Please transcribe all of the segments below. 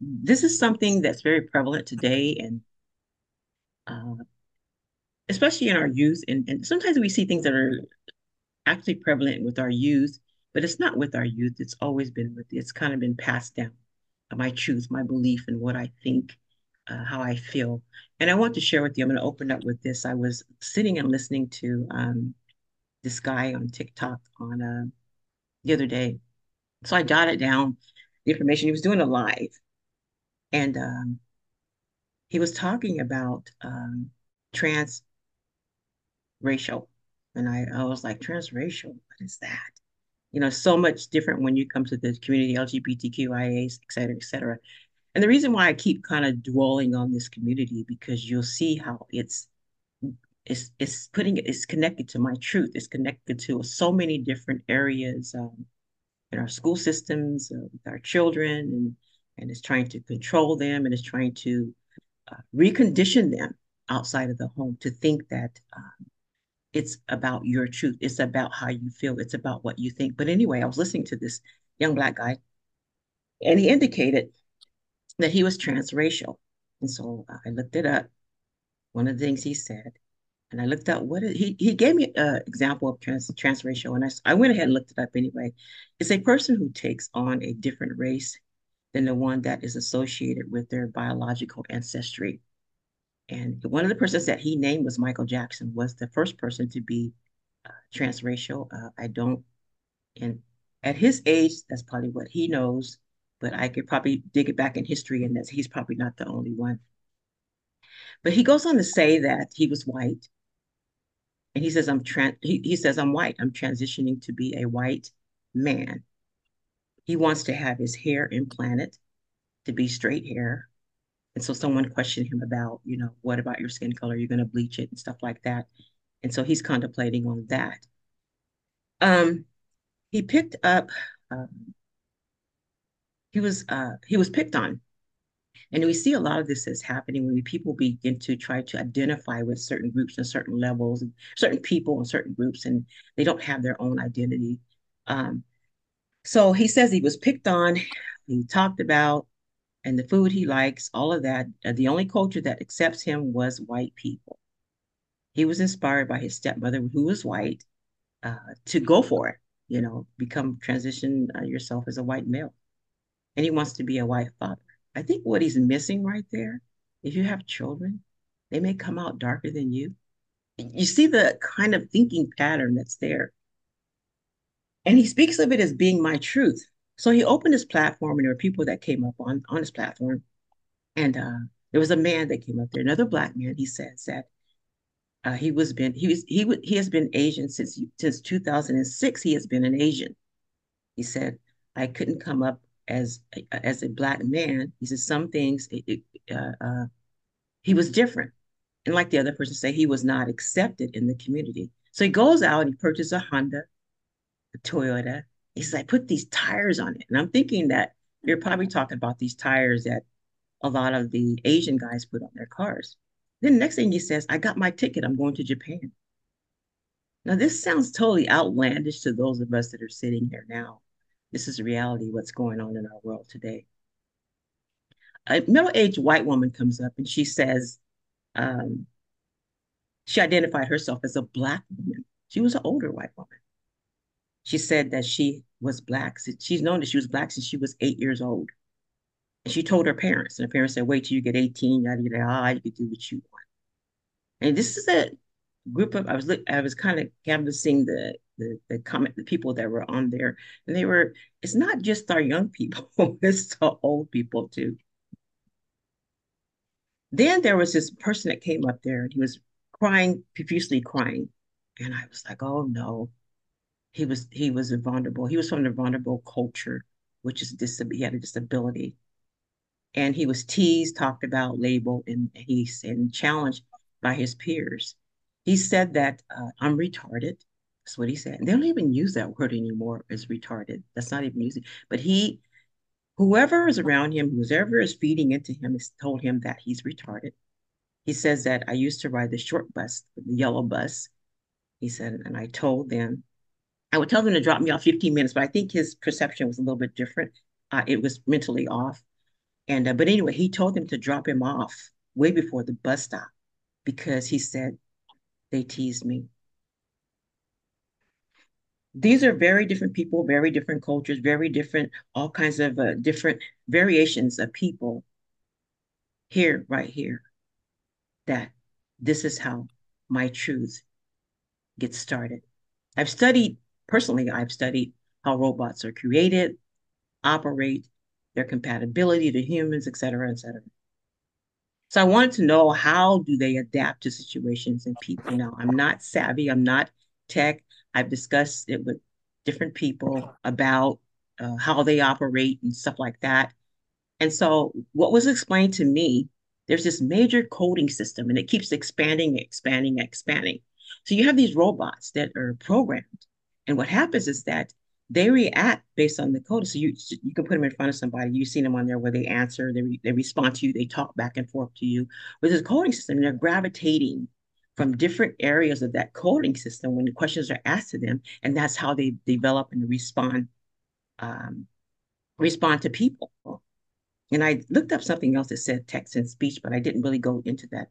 this is something that's very prevalent today, and uh, especially in our youth. And, and sometimes we see things that are actually prevalent with our youth, but it's not with our youth. It's always been with, it's kind of been passed down. My truth, my belief, and what I think, uh, how I feel. And I want to share with you, I'm going to open up with this. I was sitting and listening to um, this guy on TikTok on uh, the other day. So I jotted down the information. He was doing a live, and um, he was talking about um, trans racial. And I, I was like, transracial, what is that? You know, so much different when you come to the community, LGBTQIAs, et cetera, et cetera. And the reason why I keep kind of dwelling on this community because you'll see how it's it's it's putting it it's connected to my truth. It's connected to so many different areas um, in our school systems uh, with our children, and and it's trying to control them and it's trying to uh, recondition them outside of the home to think that um, it's about your truth. It's about how you feel. It's about what you think. But anyway, I was listening to this young black guy, and he indicated that he was transracial. And so I looked it up. One of the things he said, and I looked up what he he gave me an example of trans transracial, and I I went ahead and looked it up anyway. It's a person who takes on a different race than the one that is associated with their biological ancestry. And one of the persons that he named was Michael Jackson, was the first person to be uh, transracial. Uh, I don't, and at his age, that's probably what he knows, but I could probably dig it back in history and that he's probably not the only one. But he goes on to say that he was white. And he says, I'm trans he, he says, I'm white. I'm transitioning to be a white man. He wants to have his hair implanted to be straight hair. And so someone questioned him about, you know, what about your skin color? You're going to bleach it and stuff like that. And so he's contemplating on that. Um, he picked up, um, he was uh, he was picked on. And we see a lot of this is happening when people begin to try to identify with certain groups and certain levels, and certain people and certain groups, and they don't have their own identity. Um, so he says he was picked on. He talked about and the food he likes, all of that. The only culture that accepts him was white people. He was inspired by his stepmother, who was white, uh, to go for it, you know, become transition uh, yourself as a white male. And he wants to be a white father. I think what he's missing right there, if you have children, they may come out darker than you. You see the kind of thinking pattern that's there. And he speaks of it as being my truth. So he opened his platform, and there were people that came up on, on his platform. And uh, there was a man that came up there, another black man. He says that uh, he was been he was he he has been Asian since since 2006. He has been an Asian. He said I couldn't come up as as a black man. He said some things it, it, uh, uh, he was different, and like the other person say, he was not accepted in the community. So he goes out and he purchases a Honda, Toyota, he says, I put these tires on it. And I'm thinking that you're probably talking about these tires that a lot of the Asian guys put on their cars. Then the next thing he says, I got my ticket. I'm going to Japan. Now, this sounds totally outlandish to those of us that are sitting here now. This is reality, what's going on in our world today. A middle-aged white woman comes up and she says, um, she identified herself as a black woman. She was an older white woman. She said that she was black. She's known that she was black since she was eight years old. And she told her parents, and her parents said, wait till you get 18, yada, yada, ah, you can do what you want. And this is a group of, I was I was kind of canvassing the, the, the comment, the people that were on there. And they were, it's not just our young people, it's the old people too. Then there was this person that came up there and he was crying, profusely crying. And I was like, oh no, he was he was a vulnerable. He was from the vulnerable culture, which is dis- he had a disability, and he was teased, talked about, labeled, and he's and challenged by his peers. He said that uh, I'm retarded. That's what he said. And they don't even use that word anymore as retarded. That's not even using. But he, whoever is around him, whoever is feeding into him, has told him that he's retarded. He says that I used to ride the short bus, the yellow bus. He said, and I told them I would tell them to drop me off 15 minutes, but I think his perception was a little bit different. Uh, it was mentally off. And uh, but anyway, he told them to drop him off way before the bus stop because he said they teased me. These are very different people, very different cultures, very different, all kinds of uh, different variations of people here, right here, that this is how my truth gets started. I've studied, personally, I've studied how robots are created, operate, their compatibility to humans, et cetera, et cetera. So I wanted to know how do they adapt to situations and people. Now, I'm not savvy, I'm not tech. I've discussed it with different people about uh, how they operate and stuff like that. And so what was explained to me, there's this major coding system and it keeps expanding, expanding, expanding. So you have these robots that are programmed. And what happens is that they react based on the code. So you you can put them in front of somebody. You've seen them on there where they answer, they, re, they respond to you, they talk back and forth to you. With this coding system, they're gravitating from different areas of that coding system when the questions are asked to them, and that's how they develop and respond um, respond to people. And I looked up something else that said text and speech, but I didn't really go into that.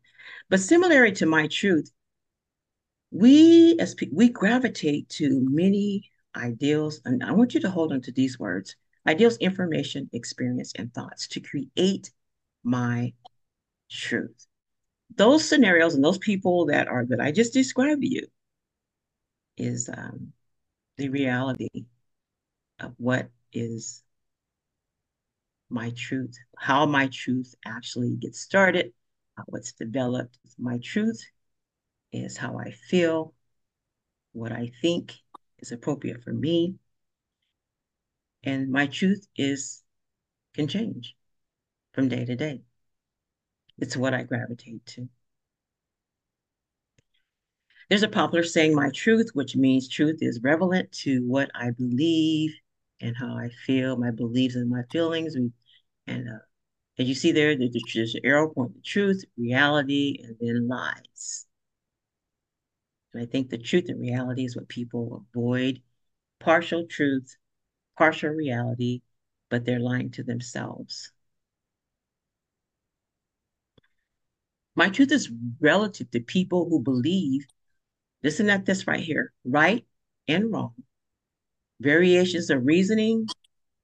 But similarly to my truth, we as we gravitate to many ideals, and I want you to hold on to these words ideals, information, experience, and thoughts to create my truth. Those scenarios and those people that are that I just described to you is um, the reality of what is my truth, how my truth actually gets started, how it's developed. My truth is how I feel, what I think, is appropriate for me. And my truth is can change from day to day. It's what I gravitate to. There's a popular saying, my truth, which means truth is relevant to what I believe and how I feel, my beliefs and my feelings. And uh, as you see there, there's an arrow point the truth, reality, and then lies. And I think the truth and reality is what people avoid partial truth, partial reality, but they're lying to themselves. My truth is relative to people who believe, listen at this right here, right and wrong, variations of reasoning,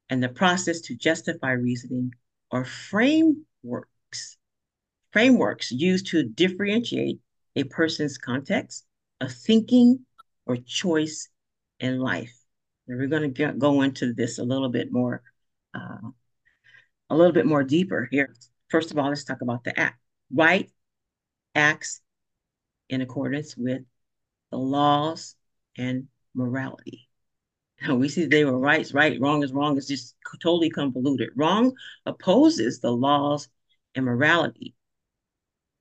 and the process to justify reasoning are frameworks, frameworks used to differentiate a person's context, of thinking or choice in life. And we're going to go into this a little bit more, uh, a little bit more deeper here. First of all, let's talk about the act. Right acts in accordance with the laws and morality. Now we see they were right, right, wrong is wrong. It's just totally convoluted. Wrong opposes the laws and morality.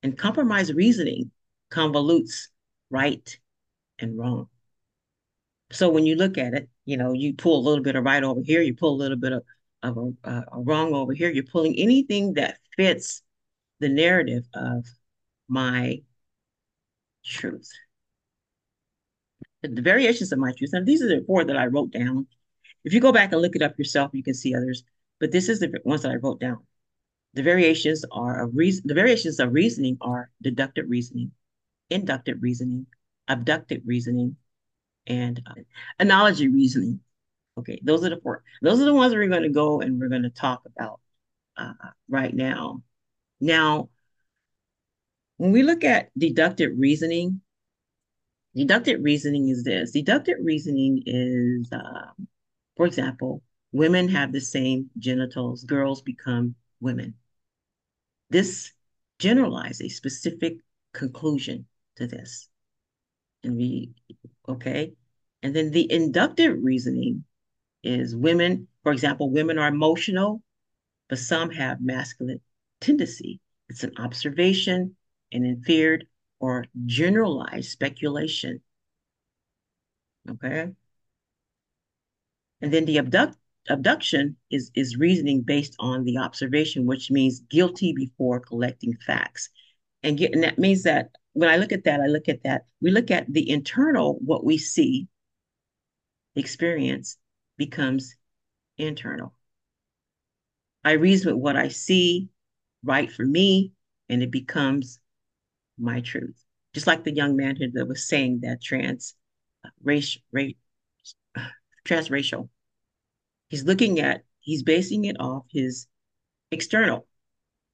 And compromise reasoning convolutes right and wrong. So when you look at it, you know, you pull a little bit of right over here, you pull a little bit of, of a, uh, a wrong over here. You're pulling anything that fits the narrative of my truth. The, variations of my truth, and these are the four that I wrote down. If you go back and look it up yourself, you can see others, but this is the ones that I wrote down. The variations are of reason. The variations of reasoning are deductive reasoning, inductive reasoning, abductive reasoning, and uh, analogy reasoning. Okay, those are the four. Those are the ones we're going to go and we're going to talk about uh, right now. Now, when we look at deductive reasoning, deductive reasoning is this. Deductive reasoning is, um, for example, women have the same genitals, girls become women. This generalizes a specific conclusion to this. And we, okay. And then the inductive reasoning is women, for example, women are emotional, but some have masculine tendency. It's an observation, an inferred or generalized speculation. Okay. And then the abduct, abduction is, is reasoning based on the observation, which means guilty before collecting facts. And, get, and that means that when I look at that, I look at that, we look at the internal, what we see, experience becomes internal. I reason with what I see right for me, and it becomes my truth. Just like the young man that was saying that trans uh, race, race transracial. He's looking at, he's basing it off his external,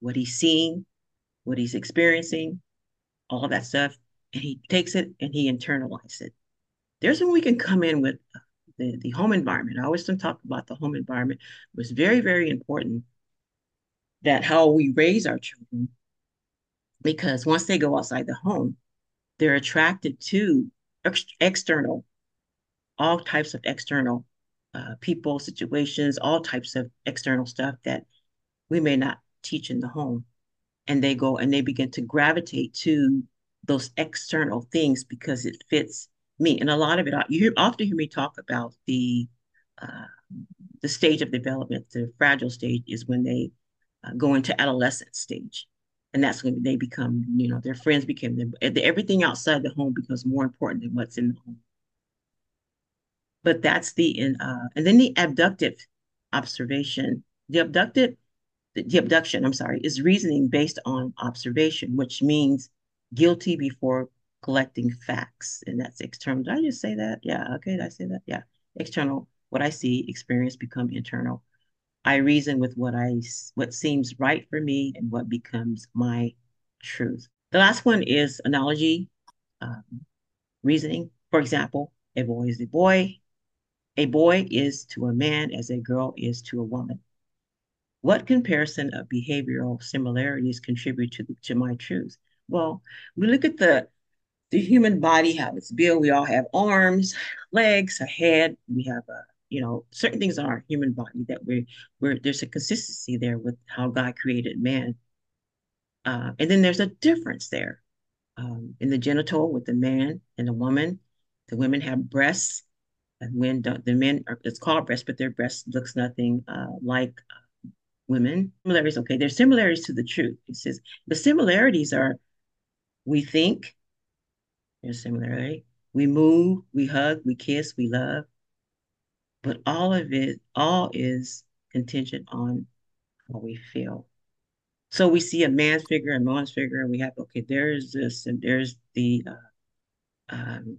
what he's seeing, what he's experiencing, all of that stuff, and he takes it and he internalizes it. There's when we can come in with the, the home environment. I always talk about the home environment. It was very, very important that how we raise our children, because once they go outside the home, they're attracted to ex- external, all types of external uh, people, situations, all types of external stuff that we may not teach in the home. And they go and they begin to gravitate to those external things because it fits me. And a lot of it, you often hear me talk about the uh, the stage of development. The fragile stage is when they uh, go into adolescent stage, and that's when they become, you know, their friends become them. Everything outside the home becomes more important than what's in the home. But that's the uh, and then the abductive observation. The abductive, the, abduction. I'm sorry, is reasoning based on observation, which means guilty before collecting facts. And that's external. Did I just say that? Yeah. Okay. Did I say that? Yeah. External. What I see, experience become internal. I reason with what I what seems right for me and what becomes my truth. The last one is analogy, um, reasoning. For example, a boy is a boy. A boy is to a man as a girl is to a woman. What comparison of behavioral similarities contribute to, to my truth? Well, we look at the the human body how it's built. We all have arms, legs, a head. We have a you know certain things in our human body that we we're there's a consistency there with how God created man. Uh, and then there's a difference there um, in the genital with the man and the woman. The women have breasts, and when the, the men are, it's called breasts, but their breast looks nothing uh, like uh, women. Similarities, okay, there's similarities to the truth. It says the similarities are we think, there's similarity. We move, we hug, we kiss, we love. But all of it, all is contingent on how we feel. So we see a man's figure and woman's figure, and we have, okay, there's this, and there's the uh, um,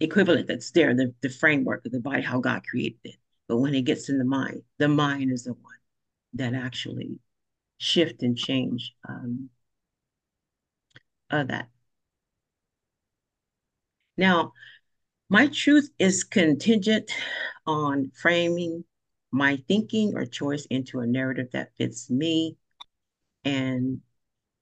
equivalent that's there, the, the framework of the body, how God created it. But when it gets in the mind, the mind is the one that actually shift and change um, of that. Now, my truth is contingent on framing my thinking or choice into a narrative that fits me. And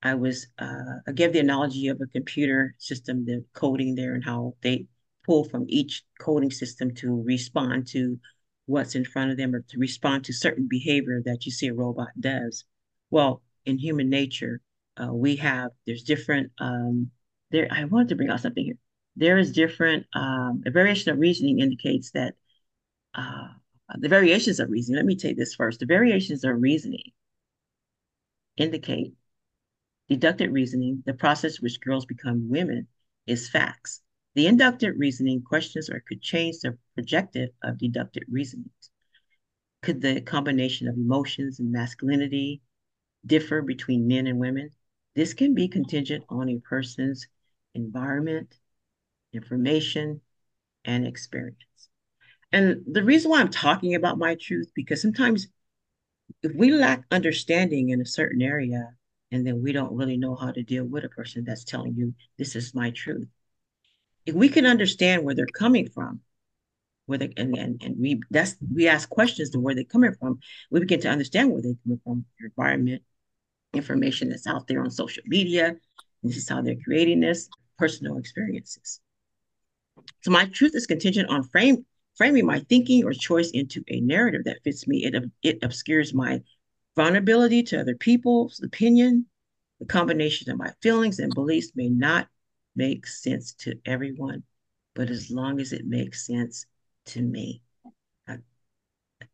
I was, uh, I gave the analogy of a computer system, the coding there, and how they pull from each coding system to respond to what's in front of them or to respond to certain behavior that you see a robot does. Well, in human nature, uh, we have there's different um, there. I wanted to bring out something here. There is different um, a variation of reasoning indicates that uh, the variations of reasoning. Let me take this first. The variations of reasoning indicate deductive reasoning, the process which girls become women, is facts. The inductive reasoning questions or could change the projective of deductive reasonings. Could the combination of emotions and masculinity differ between men and women? This can be contingent on a person's environment, information, and experience. And the reason why I'm talking about my truth, because sometimes if we lack understanding in a certain area, and then we don't really know how to deal with a person that's telling you, this is my truth. If we can understand where they're coming from, where they and, and, and we that's we ask questions to where they're coming from, we begin to understand where they're coming from, their environment, information that's out there on social media. This is how they're creating this personal experiences. So my truth is contingent on frame, framing my thinking or choice into a narrative that fits me. It, it obscures my vulnerability to other people's opinion. The combination of my feelings and beliefs may not make sense to everyone, but as long as it makes sense to me. I,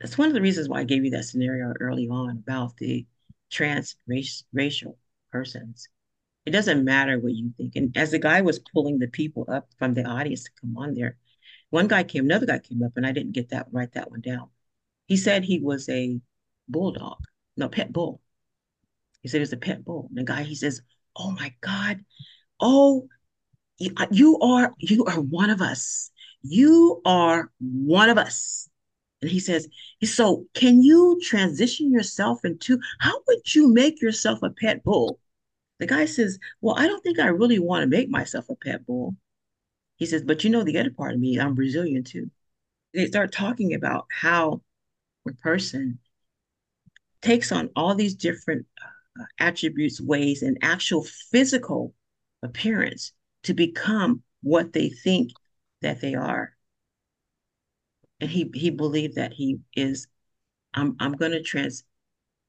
that's one of the reasons why I gave you that scenario early on about the trans race, racial persons. It doesn't matter what you think. And as the guy was pulling the people up from the audience to come on there, one guy came, another guy came up, and I didn't get that write that one down. He said he was a bulldog, no, pet bull. He said it's a pet bull. And the guy, he says, Oh my God. Oh, you are, you are one of us. You are one of us. And he says, So can you transition yourself into how would you make yourself a pet bull? The guy says, Well, I don't think I really want to make myself a pet bull. He says, But you know, the other part of me, I'm Brazilian too. They start talking about how a person takes on all these different uh, attributes, ways, and actual physical appearance to become what they think that they are and he he believed that he is I'm I'm going to trans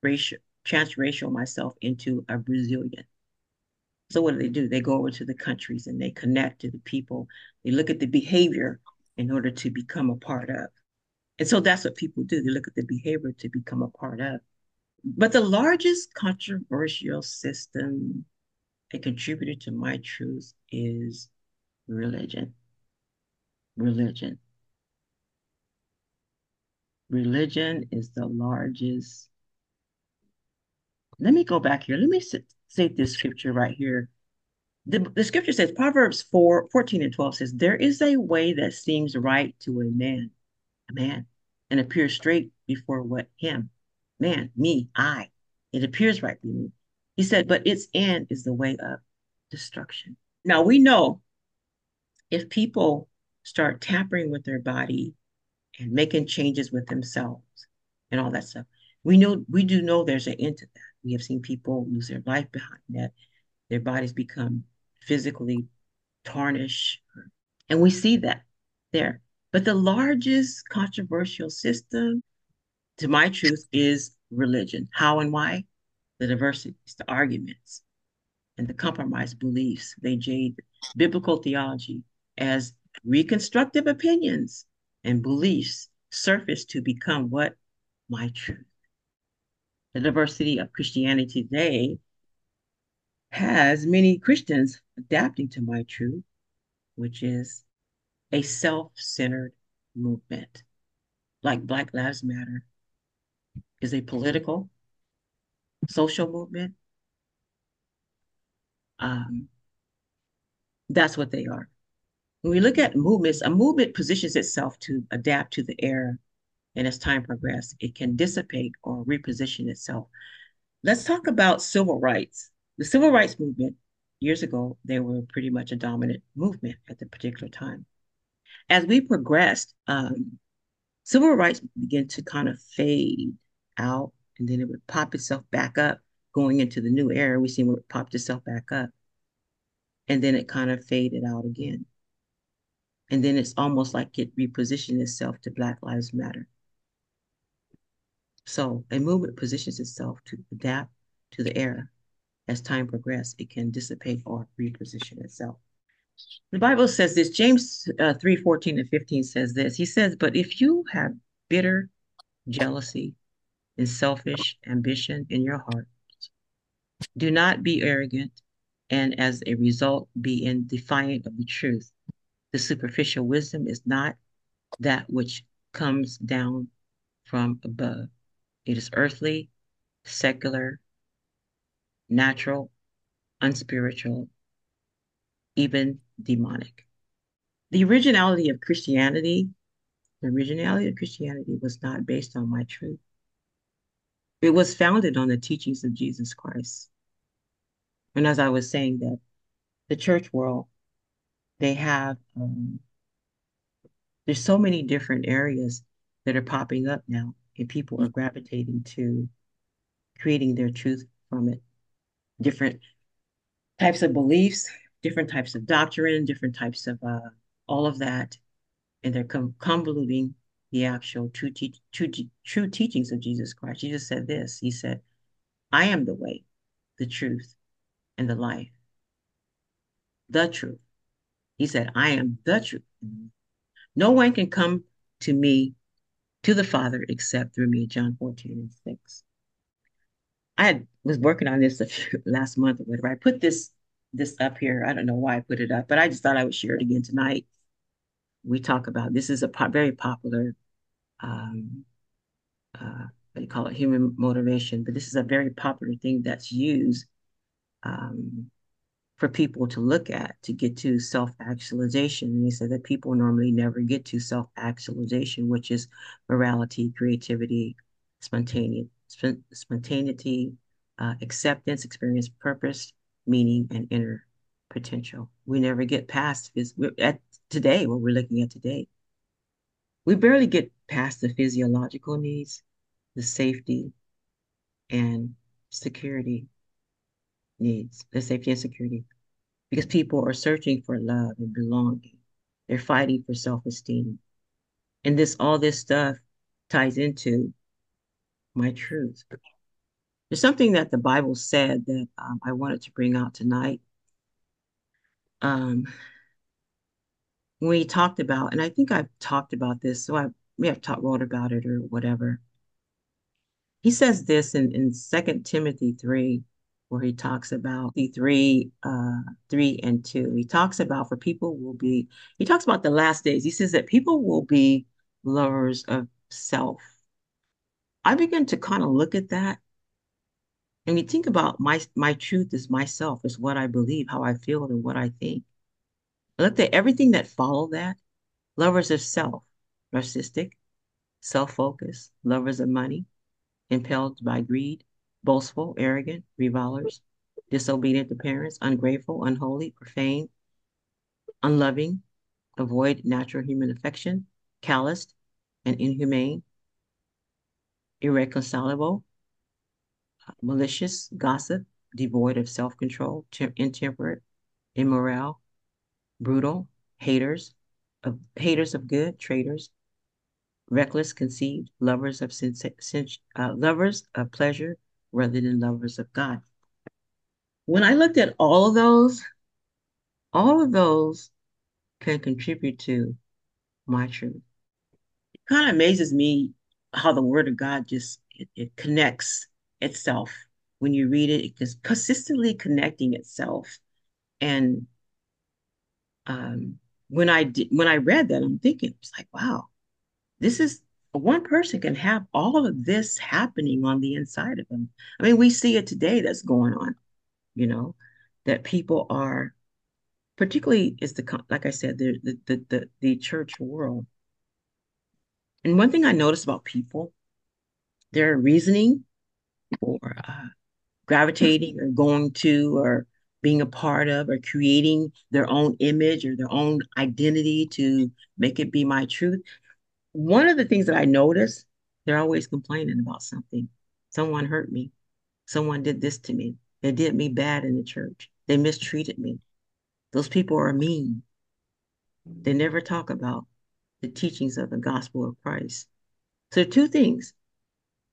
racial transracial myself into a Brazilian. So what do they do? They go over to the countries and they connect to the people. They look at the behavior in order to become a part of. And so that's what people do. They look at the behavior to become a part of. But the largest controversial system a contributor to my truth is religion. Religion religion is the largest. Let me go back here. Let me say this scripture right here. The, the scripture says, Proverbs 4 14 and 12 says, There is a way that seems right to a man, a man, and appears straight before what him, man, me, I. It appears right to me. He said, But its end is the way of destruction. Now we know if people start tampering with their body and making changes with themselves and all that stuff. We know we do know there's an end to that. We have seen people lose their life behind that. Their bodies become physically tarnished. And we see that there. But the largest controversial system, to my truth, is religion. How and why? The diversities, the arguments, and the compromised beliefs. They jade biblical theology as reconstructive opinions and beliefs surface to become what? My truth. The diversity of Christianity today has many Christians adapting to my truth, which is a self centered movement. Like Black Lives Matter is a political, social movement. Um, that's what they are. When we look at movements, a movement positions itself to adapt to the era, and as time progresses, it can dissipate or reposition itself. Let's talk about civil rights. The civil rights movement, years ago, they were pretty much a dominant movement at the particular time. As we progressed, um, civil rights began to kind of fade out, and then it would pop itself back up going into the new era. We see where it popped itself back up, and then it kind of faded out again. And then it's almost like it repositioned itself to Black Lives Matter. So a movement positions itself to adapt to the era. As time progresses, it can dissipate or reposition itself. The Bible says this, James uh, 3 14 and 15 says this. He says, But if you have bitter jealousy and selfish ambition in your heart, do not be arrogant, and as a result, be in defiant of the truth. The superficial wisdom is not that which comes down from above. It is earthly, secular, natural, unspiritual, even demonic. The originality of Christianity, the originality of Christianity was not based on my truth. It was founded on the teachings of Jesus Christ. And as I was saying that the church world they have um, there's so many different areas that are popping up now and people are gravitating to creating their truth from it different types of beliefs different types of doctrine different types of uh, all of that and they're convoluting the actual true, te- true, true teachings of jesus christ jesus said this he said i am the way the truth and the life the truth he said, I am the truth. No one can come to me, to the Father, except through me, John 14 and 6. I was working on this few, last month or whatever. I put this this up here. I don't know why I put it up, but I just thought I would share it again tonight. We talk about this is a po very popular um, uh, you call it, human motivation, but this is a very popular thing that's used um, for people to look at to get to self-actualization. And he said that people normally never get to self-actualization, which is morality, creativity, spontaneity, spontaneity, uh, acceptance, experience, purpose, meaning, and inner potential. We never get past this. At today, what we're looking at today, we barely get past the physiological needs, the safety, and security needs, the safety and security, because people are searching for love and belonging. They're fighting for self-esteem. And this, all this stuff ties into my truth. There's something that the Bible said that um, I wanted to bring out tonight. Um, he talked about, and I think I've talked about this, so I may have talked wrote about it or whatever. He says this in, in 2 Timothy 3, where he talks about the three, uh, three and two. He talks about for people will be, he talks about the last days. He says that people will be lovers of self. I begin to kind of look at that. And you think about my my truth is myself, is what I believe, how I feel, and what I think. Looked at everything that followed that. Lovers of self, narcissistic, self-focused, lovers of money, impelled by greed, boastful, arrogant, revilers, disobedient to parents, ungrateful, unholy, profane, unloving, avoid natural human affection, calloused and inhumane, irreconcilable, malicious, gossip, devoid of self-control, intemperate, immoral, brutal, haters, of haters of good, traitors, reckless, conceived, lovers of uh, lovers of pleasure, rather than lovers of God. When I looked at all of those, all of those can contribute to my truth. It kind of amazes me how the word of God just it, it connects itself. When you read it, it's consistently connecting itself. And um, when I did, when I read that, I'm thinking, it's like, wow, this is one person can have all of this happening on the inside of them. I mean, we see it today that's going on, you know, that people are, particularly is the, like I said, the, the, the, the, church world. And one thing I notice about people, their reasoning or uh, gravitating or going to or being a part of or creating their own image or their own identity to make it be my truth one of the things that I notice, they're always complaining about something. Someone hurt me. Someone did this to me. They did me bad in the church. They mistreated me. Those people are mean. They never talk about the teachings of the gospel of Christ. So, two things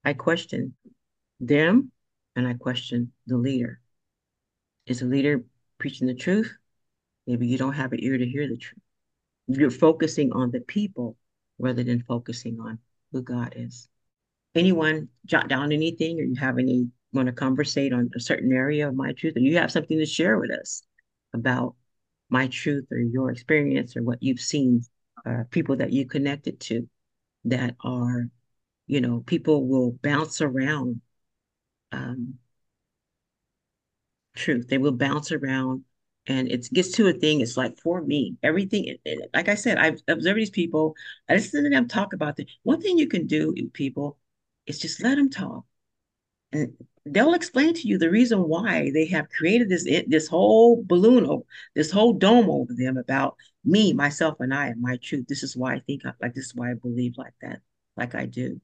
I question them and I question the leader. Is a leader preaching the truth? Maybe you don't have an ear to hear the truth. You're focusing on the people rather than focusing on who God is. Anyone jot down anything or you have any want to conversate on a certain area of my truth or you have something to share with us about my truth or your experience or what you've seen, uh, people that you connected to that are, you know, people will bounce around um, truth. They will bounce around and it gets to a thing. It's like for me, everything. Like I said, I've observed these people. I listen to them talk about the one thing you can do, people, is just let them talk, and they'll explain to you the reason why they have created this this whole balloon, this whole dome over them about me, myself, and I, and my truth. This is why I think like this is why I believe like that, like I do.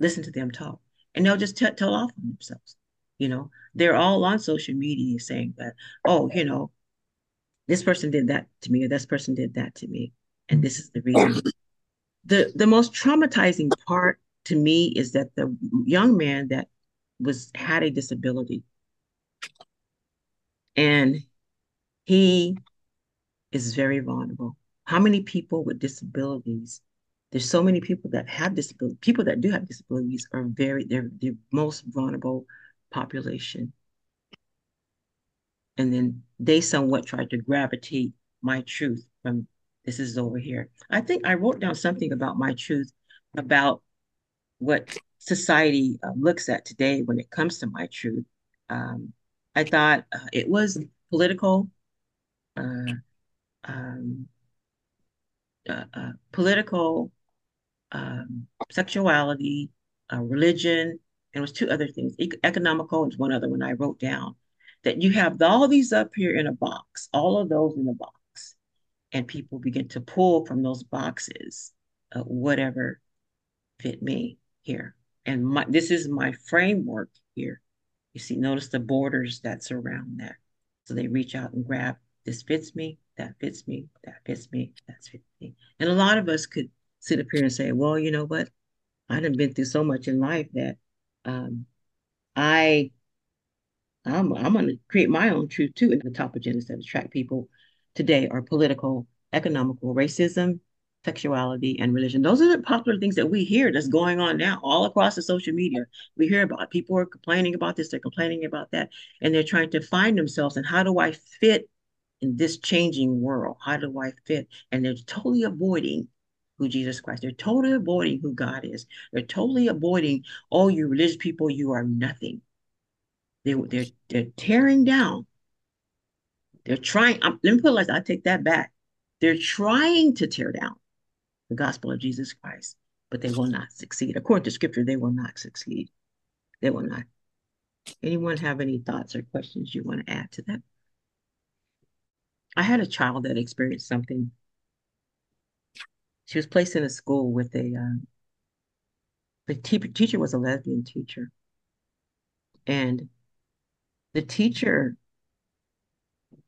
Listen to them talk, and they'll just t- tell off on themselves. You know, they're all on social media saying that, oh, you know, this person did that to me, or this person did that to me, and this is the reason. the The most traumatizing part to me is that the young man that was had a disability, and he is very vulnerable. How many people with disabilities? There's so many people that have disabilities. People that do have disabilities are very they're the most vulnerable population. And then they somewhat tried to gravitate my truth from this is over here. I think I wrote down something about my truth about what society uh, looks at today when it comes to my truth. Um, I thought uh, it was political, uh, um, uh, uh, political, um, sexuality, uh, religion, and it was two other things. Economical is one other one I wrote down. That you have all these up here in a box, all of those in a box, and people begin to pull from those boxes whatever fit me here. And my, this is my framework here. You see, notice the borders that surround that. So they reach out and grab, this fits me, that fits me, that fits me, that fits me. And a lot of us could sit up here and say, well, you know what? I have been through so much in life that um, I, I'm, I'm going to create my own truth too. And the top agendas that attract people today are political, economical, racism, sexuality and religion. Those are the popular things that we hear that's going on now all across the social media. We hear about people are complaining about this, they're complaining about that, and they're trying to find themselves and how do I fit in this changing world? How do I fit? And they're totally avoiding who Jesus Christ. They're totally avoiding who God is. They're totally avoiding, oh, you religious people, you are nothing. They, they're, they're tearing down. They're trying, um, let me put it like I take that back. They're trying to tear down the gospel of Jesus Christ, but they will not succeed. According to scripture, they will not succeed. They will not. Anyone have any thoughts or questions you want to add to that? I had a child that experienced something. She was placed in a school with a, um, the te teacher was a lesbian teacher. And the teacher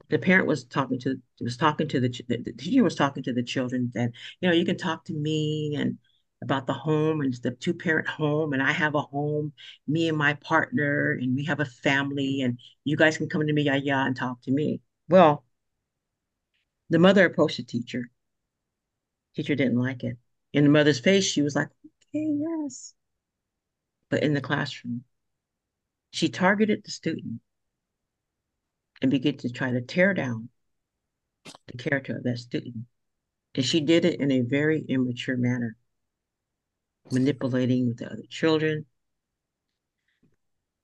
the parent was talking to was talking to the, the, teacher was talking to the children that you know you can talk to me and about the home and the two parent home and I have a home, me and my partner and we have a family and you guys can come to me yeah yeah and talk to me. Well, the mother approached the teacher. Teacher didn't like it. In the mother's face, she was like, okay, yes. But in the classroom, she targeted the student and began to try to tear down the character of that student. And she did it in a very immature manner, manipulating with the other children.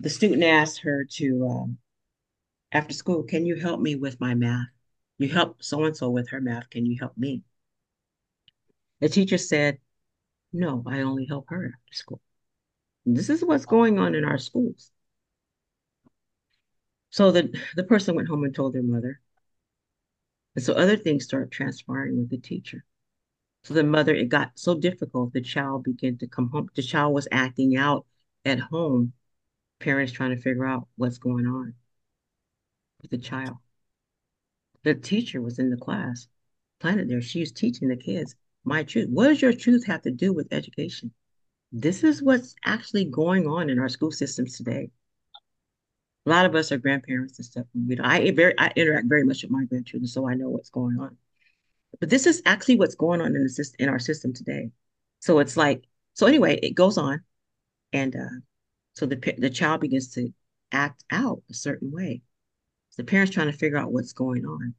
The student asked her to, um, after school, can you help me with my math? You help so and so with her math. Can you help me? The teacher said, No, I only help her after school. This is what's going on in our schools. So the, the person went home and told their mother. And so other things started transpiring with the teacher. So the mother, it got so difficult, the child began to come home. The child was acting out at home, parents trying to figure out what's going on with the child. The teacher was in the class, planted there. She was teaching the kids, my truth. What does your truth have to do with education? This is what's actually going on in our school systems today a lot of us are grandparents and stuff. And we don't, I very I interact very much with my grandchildren, so I know what's going on. But this is actually what's going on in the system in our system today. So it's like so anyway, it goes on, and uh, so the the child begins to act out a certain way. So the parents trying to figure out what's going on.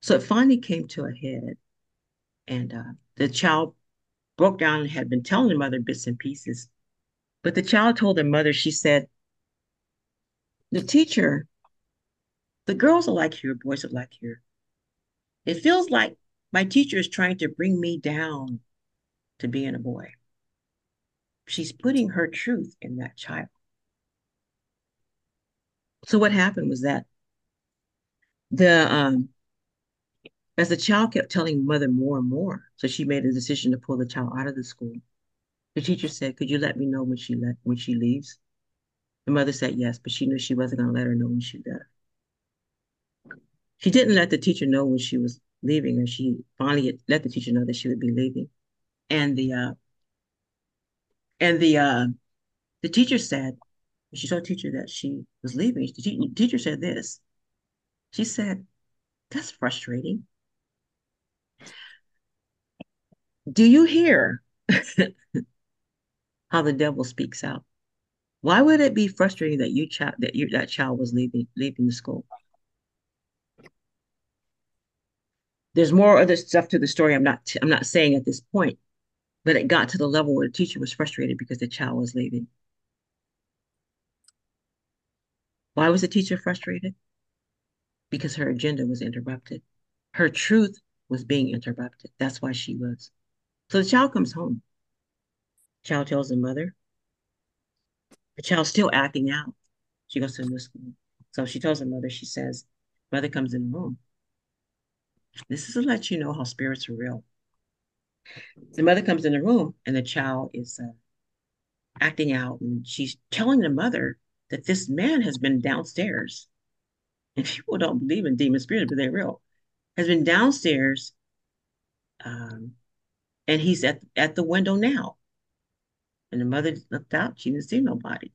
So it finally came to a head, and uh, the child broke down and had been telling the mother bits and pieces. But the child told the mother, she said, the teacher, the girls are like here, boys are like here. It feels like my teacher is trying to bring me down to being a boy. She's putting her truth in that child. So what happened was that the um, as the child kept telling mother more and more, so she made a decision to pull the child out of the school. The teacher said, "Could you let me know when she let when she leaves?" The mother said yes, but she knew she wasn't going to let her know when she left. She didn't let the teacher know when she was leaving, and she finally let the teacher know that she would be leaving. And the uh, and the uh, the teacher said, she told teacher that she was leaving. The teacher said this. She said, "That's frustrating." Do you hear how the devil speaks out? Why would it be frustrating that you child that you that child was leaving leaving the school? There's more other stuff to the story. I'm not I'm not saying at this point, But it got to the level where the teacher was frustrated because the child was leaving. Why was the teacher frustrated? Because her agenda was interrupted. Her truth was being interrupted. That's why she was. So the child comes home. Child tells the mother. The child's still acting out. She goes to the school. So she tells her mother, she says, Mother comes in the room. This is to let you know how spirits are real. The mother comes in the room and the child is uh, acting out and she's telling the mother that this man has been downstairs. And people don't believe in demon spirits, but they're real. Has been downstairs um, and he's at, at the window now. And the mother looked out, she didn't see nobody.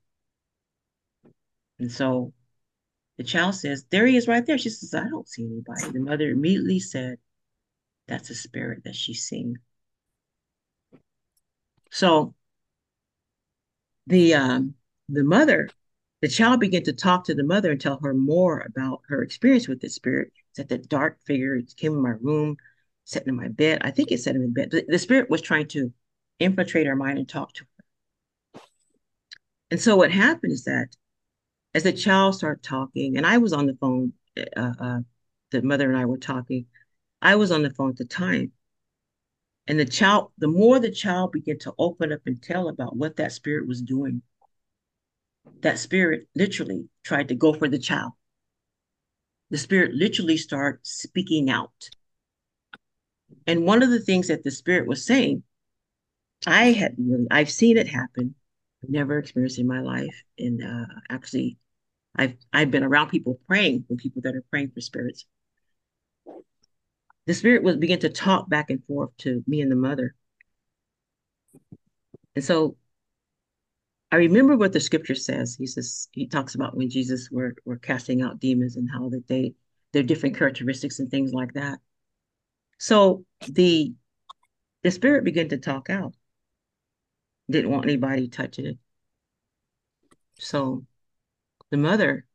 And so the child says, There he is right there. She says, I don't see anybody. The mother immediately said, That's a spirit that she's seeing. So the um, the mother, the child began to talk to the mother and tell her more about her experience with the spirit. That the dark figure came in my room, sat in my bed. I think it sat in bed. The, spirit was trying to infiltrate her mind and talk to her. And so what happened is that as the child started talking, and I was on the phone, uh, uh, the mother and I were talking. I was on the phone at the time. And the child, the more the child began to open up and tell about what that spirit was doing, that spirit literally tried to go for the child. The spirit literally started speaking out. And one of the things that the spirit was saying, I had really, I've seen it happen. I've never experienced in my life. And uh, actually, I've I've been around people praying with people that are praying for spirits. The spirit was begin to talk back and forth to me and the mother. And so I remember what the scripture says. He says he talks about when Jesus were were casting out demons and how that they their different characteristics and things like that. So the the spirit began to talk out. Didn't want anybody touching it. So the mother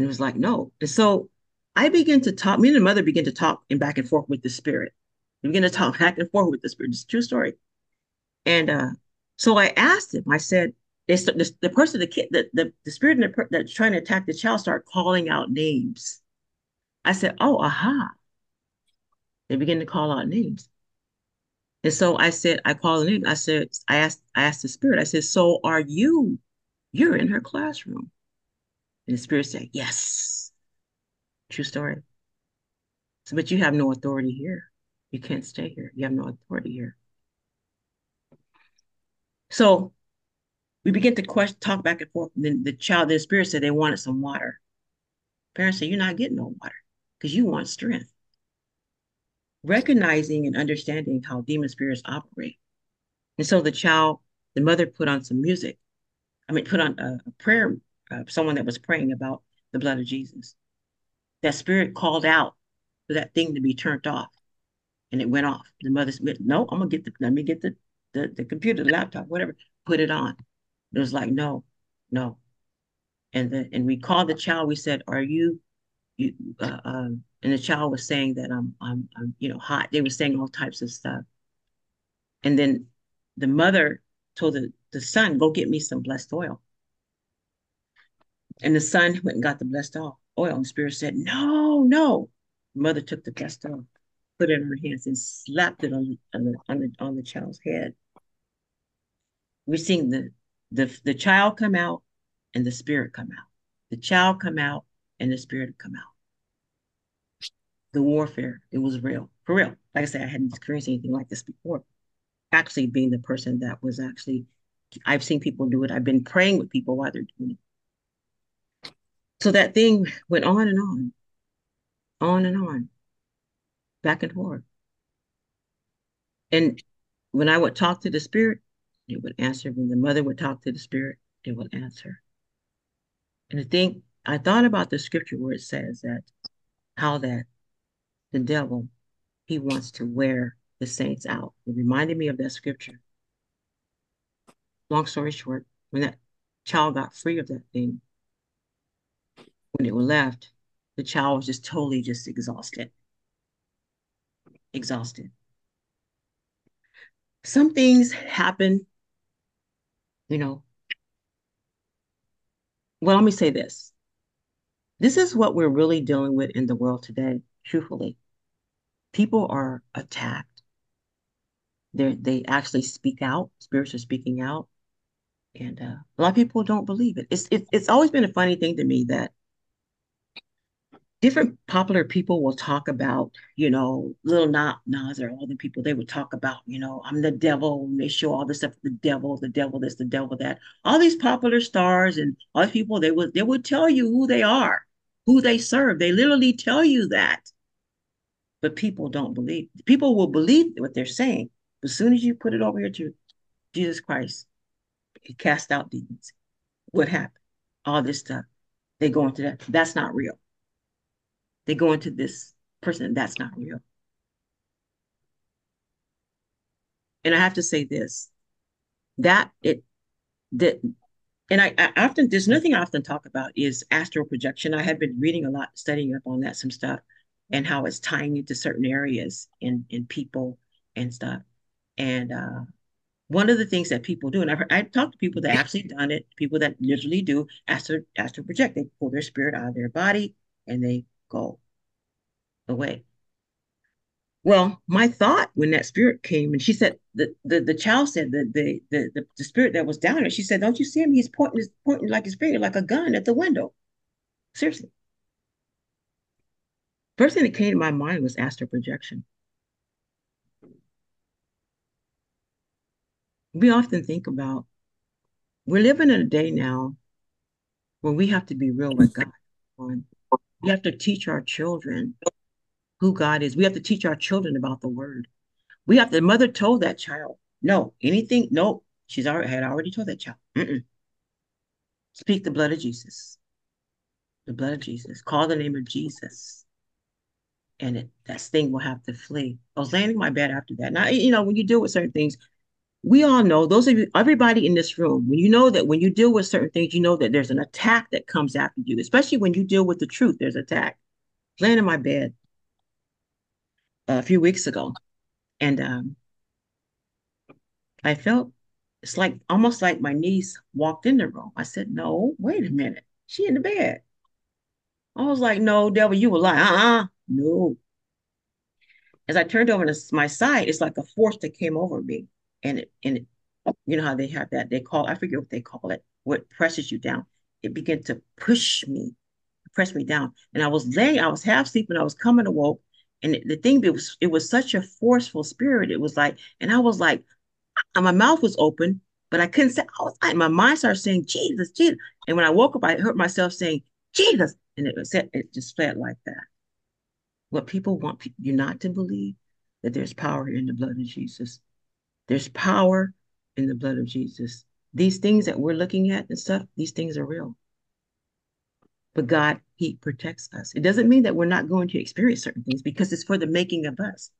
and it was like, no. And so I began to talk, me and the mother began to talk and back and forth with the spirit. We began to talk back and forth with the spirit. It's a true story. And uh, so I asked him, I said, the, the person, the kid, the, the, the spirit the, that's trying to attack the child start calling out names. I said, oh, aha. They begin to call out names. And so I said, I called name. I said, I asked, I asked the spirit, I said, so are you you're in her classroom. And the spirit said, Yes. True story. So, but you have no authority here. You can't stay here. You have no authority here. So we begin to question, talk back and forth. And then the child, the spirit said they wanted some water. Parents said, You're not getting no water because you want strength. Recognizing and understanding how demon spirits operate. And so the child, the mother put on some music I mean, put on a, a prayer, uh, someone that was praying about the blood of Jesus. That spirit called out for that thing to be turned off, and it went off. The mother said, "No, I'm gonna get the let me get the the, the computer, the laptop, whatever, put it on." It was like, "No, no," and the, and we called the child. We said, "Are you?" You, uh, um, and the child was saying that I'm, I'm, I'm, you know, hot. They were saying all types of stuff. And then the mother told the, the son, go get me some blessed oil. And the son went and got the blessed oil. And the spirit said, no, no. Mother took the blessed oil, put it in her hands and slapped it on, on, the, on, the, on the child's head. We're seeing the, the, the child come out and the spirit come out. The child come out and the spirit come out. The warfare, it was real, for real. Like I said, I hadn't experienced anything like this before actually being the person that was actually, I've seen people do it. I've been praying with people while they're doing it. So that thing went on and on, on and on, back and forth. And when I would talk to the spirit, it would answer. When the mother would talk to the spirit, it would answer. And I think I thought about the scripture where it says that how that the devil he wants to wear the saints out. It reminded me of that scripture. Long story short, when that child got free of that thing, when it was left, the child was just totally just exhausted. Exhausted. some things happen, you know. Well, let me say this. This is what we're really dealing with in the world today, truthfully. People are attacked. They they actually speak out. Spirits are speaking out, and uh, a lot of people don't believe it. It's it, it's always been a funny thing to me that different popular people will talk about, you know, Lil Nas or all the people, they would talk about, you know, I'm the devil. And they show all this stuff, the devil, the devil, this, the devil, that. All these popular stars and all these people, they would they would tell you who they are, who they serve. They literally tell you that. But people don't believe. People will believe what they're saying. As soon as you put it over here to Jesus Christ, he cast out demons. What happened? All this stuff. They go into that. That's not real they go into this person that's not real. And I have to say this, that it that and I, I, often there's nothing I often talk about is astral projection. I have been reading a lot, studying up on that some stuff, and how it's tying into certain areas in in people and stuff. And uh, one of the things that people do, and I've I've talked to people that actually done it, people that literally do astral astral project. They pull their spirit out of their body and they go away. Well, my thought when that spirit came, and she said the the, the child said the, the the the spirit that was down there, she said, Don't you see him? He's pointing pointing like his finger, like a gun at the window. Seriously. First thing that came to my mind was astral projection. We often think about we're living in a day now where we have to be real with God. We have to teach our children who God is. We have to teach our children about the word. We have to, the mother told that child, no, anything, no, she's already had already told that child. Mm-mm. Speak the blood of Jesus. The blood of Jesus. Call the name of Jesus. And it, that thing will have to flee. I was laying in my bed after that. Now, you know, when you deal with certain things, we all know those of you, everybody in this room, when you know that when you deal with certain things, you know that there's an attack that comes after you, especially when you deal with the truth, there's attack. Laying in my bed, a few weeks ago, and um, I felt it's like almost like my niece walked in the room. I said, "No, wait a minute, she in the bed." I was like, "No, devil, you were lying." Uh-uh, no. As I turned over to my side, it's like a force that came over me, and it, and it, you know how they have that they call I forget what they call it, what presses you down. It began to push me, press me down, and I was laying, I was half sleeping, I was coming to woke, and the thing it was it was such a forceful spirit. It was like, and I was like, my mouth was open, but I couldn't say. I was like, my mind started saying Jesus, Jesus. And when I woke up, I heard myself saying Jesus, and it was it just felt like that. What people want you not to believe that there's power in the blood of Jesus. There's power in the blood of Jesus. These things that we're looking at and stuff, these things are real. But God, He protects us. It doesn't mean that we're not going to experience certain things because it's for the making of us.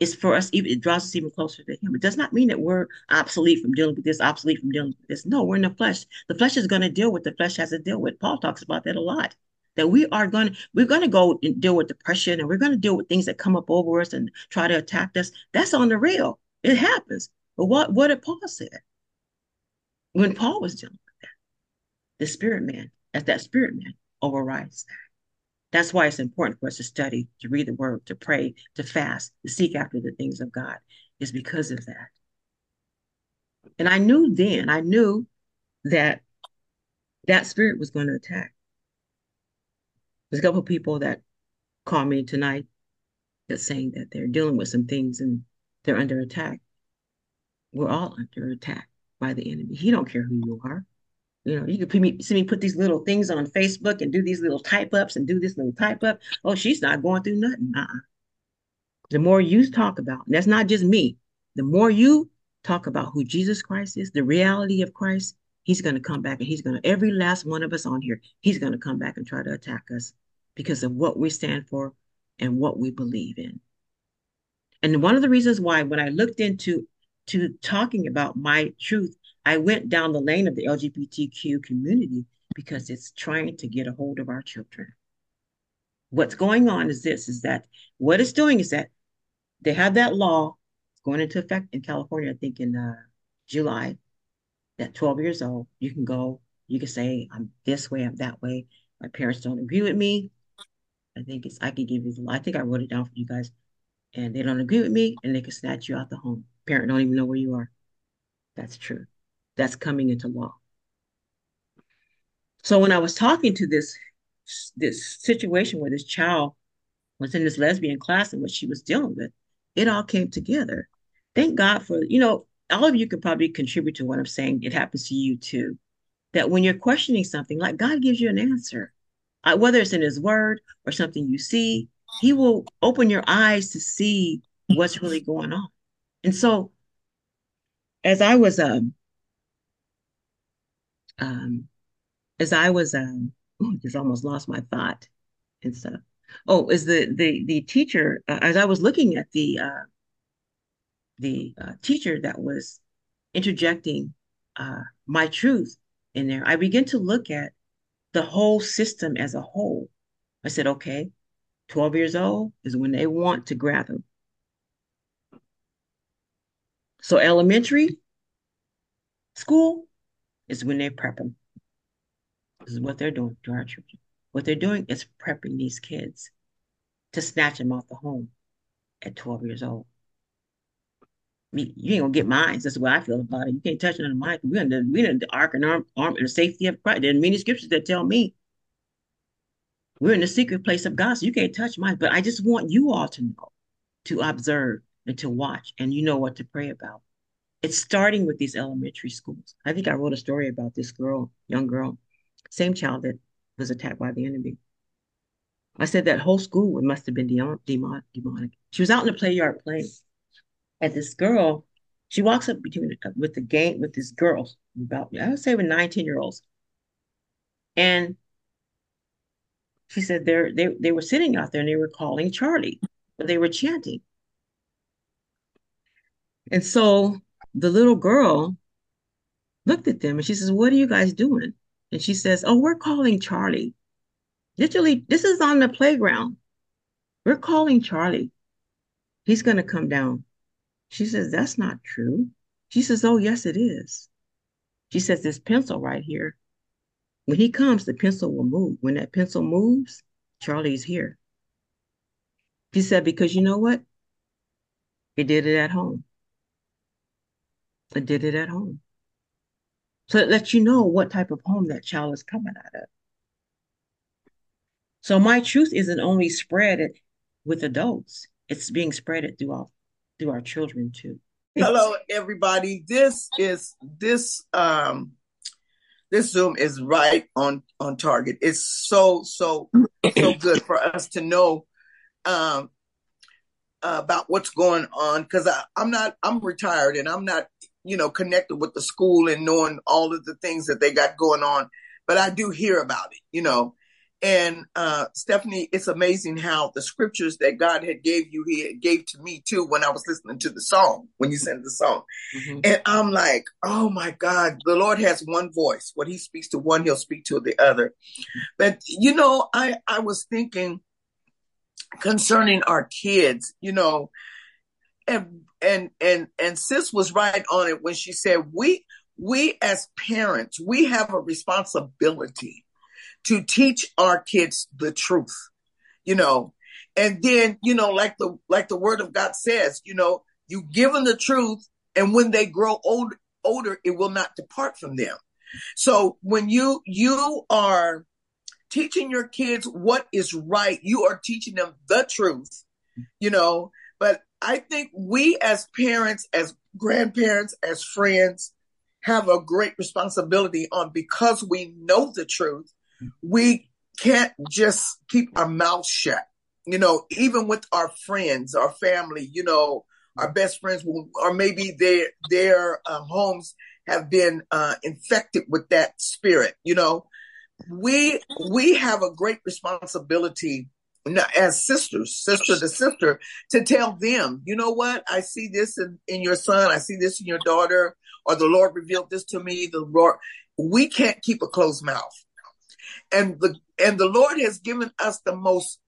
It's for us, it draws us even closer to Him. It does not mean that we're obsolete from dealing with this, obsolete from dealing with this. No, we're in the flesh. The flesh is going to deal with the flesh has to deal with. Paul talks about that a lot. That we are going to, we're going to go and deal with depression and we're going to deal with things that come up over us and try to attack us. That's on the real. It happens. But what, what did Paul say? When Paul was dealing with that, the spirit man, as that spirit man overrides that. That's why it's important for us to study, to read the word, to pray, to fast, to seek after the things of God, is because of that. And I knew then, I knew that that spirit was going to attack. There's a couple people that call me tonight that's saying that they're dealing with some things and they're under attack. We're all under attack by the enemy. He don't care who you are. You know, you could me, see me put these little things on Facebook and do these little type ups and do this little type up. Oh, she's not going through nothing. Uh-uh. The more you talk about, and that's not just me, the more you talk about who Jesus Christ is, the reality of Christ, he's going to come back and he's going to, every last one of us on here, he's going to come back and try to attack us because of what we stand for and what we believe in. And one of the reasons why, when I looked into to talking about my truth I went down the lane of the LGBTQ community because it's trying to get a hold of our children. What's going on is this is that what it's doing is that they have that law going into effect in California, I think in uh, July, that 12 years old, you can go, you can say, I'm this way, I'm that way. My parents don't agree with me. I think it's, I can give you the, I think I wrote it down for you guys. And they don't agree with me and they can snatch you out the home. Parent don't even know where you are. That's true. That's coming into law. So when I was talking to this this situation where this child was in this lesbian class and what she was dealing with, it all came together. Thank God for, you know, all of you could probably contribute to what I'm saying. It happens to you too. That when you're questioning something, like God gives you an answer, uh, whether it's in His Word or something you see, He will open your eyes to see what's really going on. And so, as I was um, um as I was um, oh, just almost lost my thought and stuff. Oh, is the the the teacher uh, as I was looking at the uh, the uh, teacher that was interjecting uh, my truth in there, I began to look at the whole system as a whole. I said, okay, 12 years old is when they want to grab them. So elementary school is when they prep them. This is what they're doing to our children. What they're doing is prepping these kids to snatch them off the home at 12 years old. Me, you ain't gonna get mine. That's the way I feel about it. You can't touch none of mine. We're in the we're in the ark and arm, arm and the safety of Christ. There are many scriptures that tell me we're in the secret place of God, so you can't touch mine. But I just want you all to know, to observe and to watch, and you know what to pray about. It's starting with these elementary schools. I think I wrote a story about this girl, young girl, same child that was attacked by the enemy. I said that whole school it must have been demon, demonic. She was out in the play yard playing. And this girl, she walks up between uh, with the gang, with these girls, about I would say with 19 year olds. And she said they they they were sitting out there and they were calling Charlie, but they were chanting. And so the little girl looked at them and she says, What are you guys doing? And she says, Oh, we're calling Charlie. Literally, this is on the playground. We're calling Charlie. He's going to come down. She says, That's not true. She says, Oh, yes, it is. She says, This pencil right here, when he comes, the pencil will move. When that pencil moves, Charlie's here. She said, Because you know what? It did it at home. It did it at home. So it lets you know what type of home that child is coming out of. So my truth isn't only spread with adults, it's being spread through our through our children too. Hello everybody. This is this um this Zoom is right on on target. It's so so so good for us to know um about what's going on because I'm not I'm retired and I'm not you know, connected with the school and knowing all of the things that they got going on, but I do hear about it, you know. And uh, Stephanie, it's amazing how the scriptures that God had gave you, He gave to me too when I was listening to the song, when you sent the song. Mm-hmm. And I'm like, oh my God, the Lord has one voice. What He speaks to one, He'll speak to the other. But you know, I I was thinking concerning our kids, you know, and and and and sis was right on it when she said we we as parents we have a responsibility to teach our kids the truth you know? And then you know like the like the word of god says you know you give them the truth and when they grow old older it will not depart from them. So when you you are teaching your kids what is right you are teaching them the truth you know I think we as parents, as grandparents, as friends, have a great responsibility on because we know the truth. We can't just keep our mouths shut. You know, even with our friends, our family, you know, our best friends, or maybe their their um, homes have been uh, infected with that spirit. You know, we we have a great responsibility as sisters, sister to sister, to tell them, you know what, I see this in, in your son, I see this in your daughter, or the Lord revealed this to me. The Lord, we can't keep a closed mouth. And the and the Lord has given us the most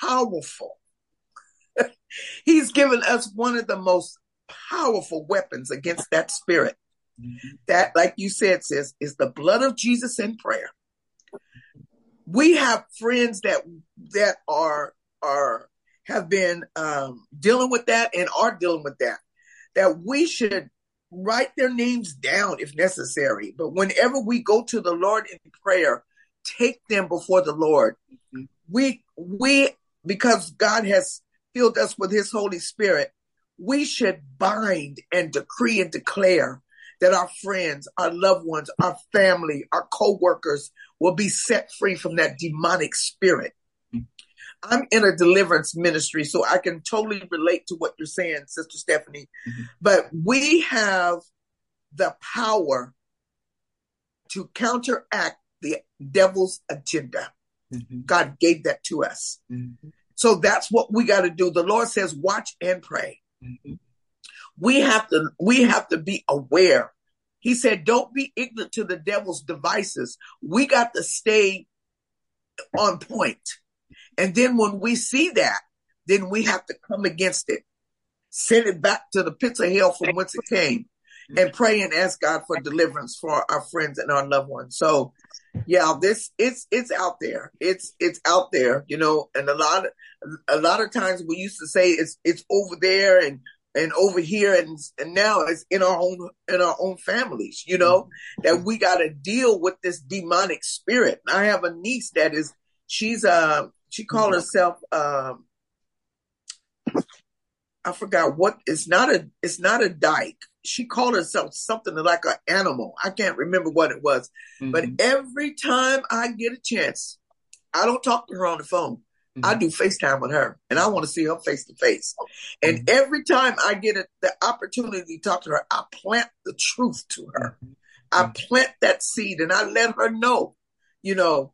powerful. He's given us one of the most powerful weapons against that spirit. Mm-hmm. That, like you said, says, is the blood of Jesus in prayer. We have friends that that are are have been um, dealing with that and are dealing with that. That we should write their names down if necessary. But whenever we go to the Lord in prayer, take them before the Lord. We we because God has filled us with his Holy Spirit, we should bind and decree and declare that our friends, our loved ones, our family, our co-workers will be set free from that demonic spirit. I'm in a deliverance ministry, so I can totally relate to what you're saying, Sister Stephanie. Mm-hmm. But we have the power to counteract the devil's agenda. Mm-hmm. God gave that to us. Mm-hmm. So that's what we got to do. The Lord says, watch and pray. Mm-hmm. We have to, we have to be aware. He said, don't be ignorant to the devil's devices. We got to stay on point. And then when we see that, then we have to come against it, send it back to the pits of hell from whence it came, and pray and ask God for deliverance for our friends and our loved ones. So, yeah, this it's it's out there. It's it's out there, you know. And a lot of a lot of times we used to say it's it's over there and and over here and and now it's in our own in our own families you know that we got to deal with this demonic spirit i have a niece that is she's uh she called herself um I forgot what it's not a it's not a dyke. She called herself something like an animal. I can't remember what it was. Mm-hmm. But every time I get a chance, I don't talk to her on the phone. Mm-hmm. I do FaceTime with her and I want to see her face to face. And mm-hmm. every time I get a, the opportunity to talk to her, I plant the truth to her. Mm-hmm. I plant that seed and I let her know, you know,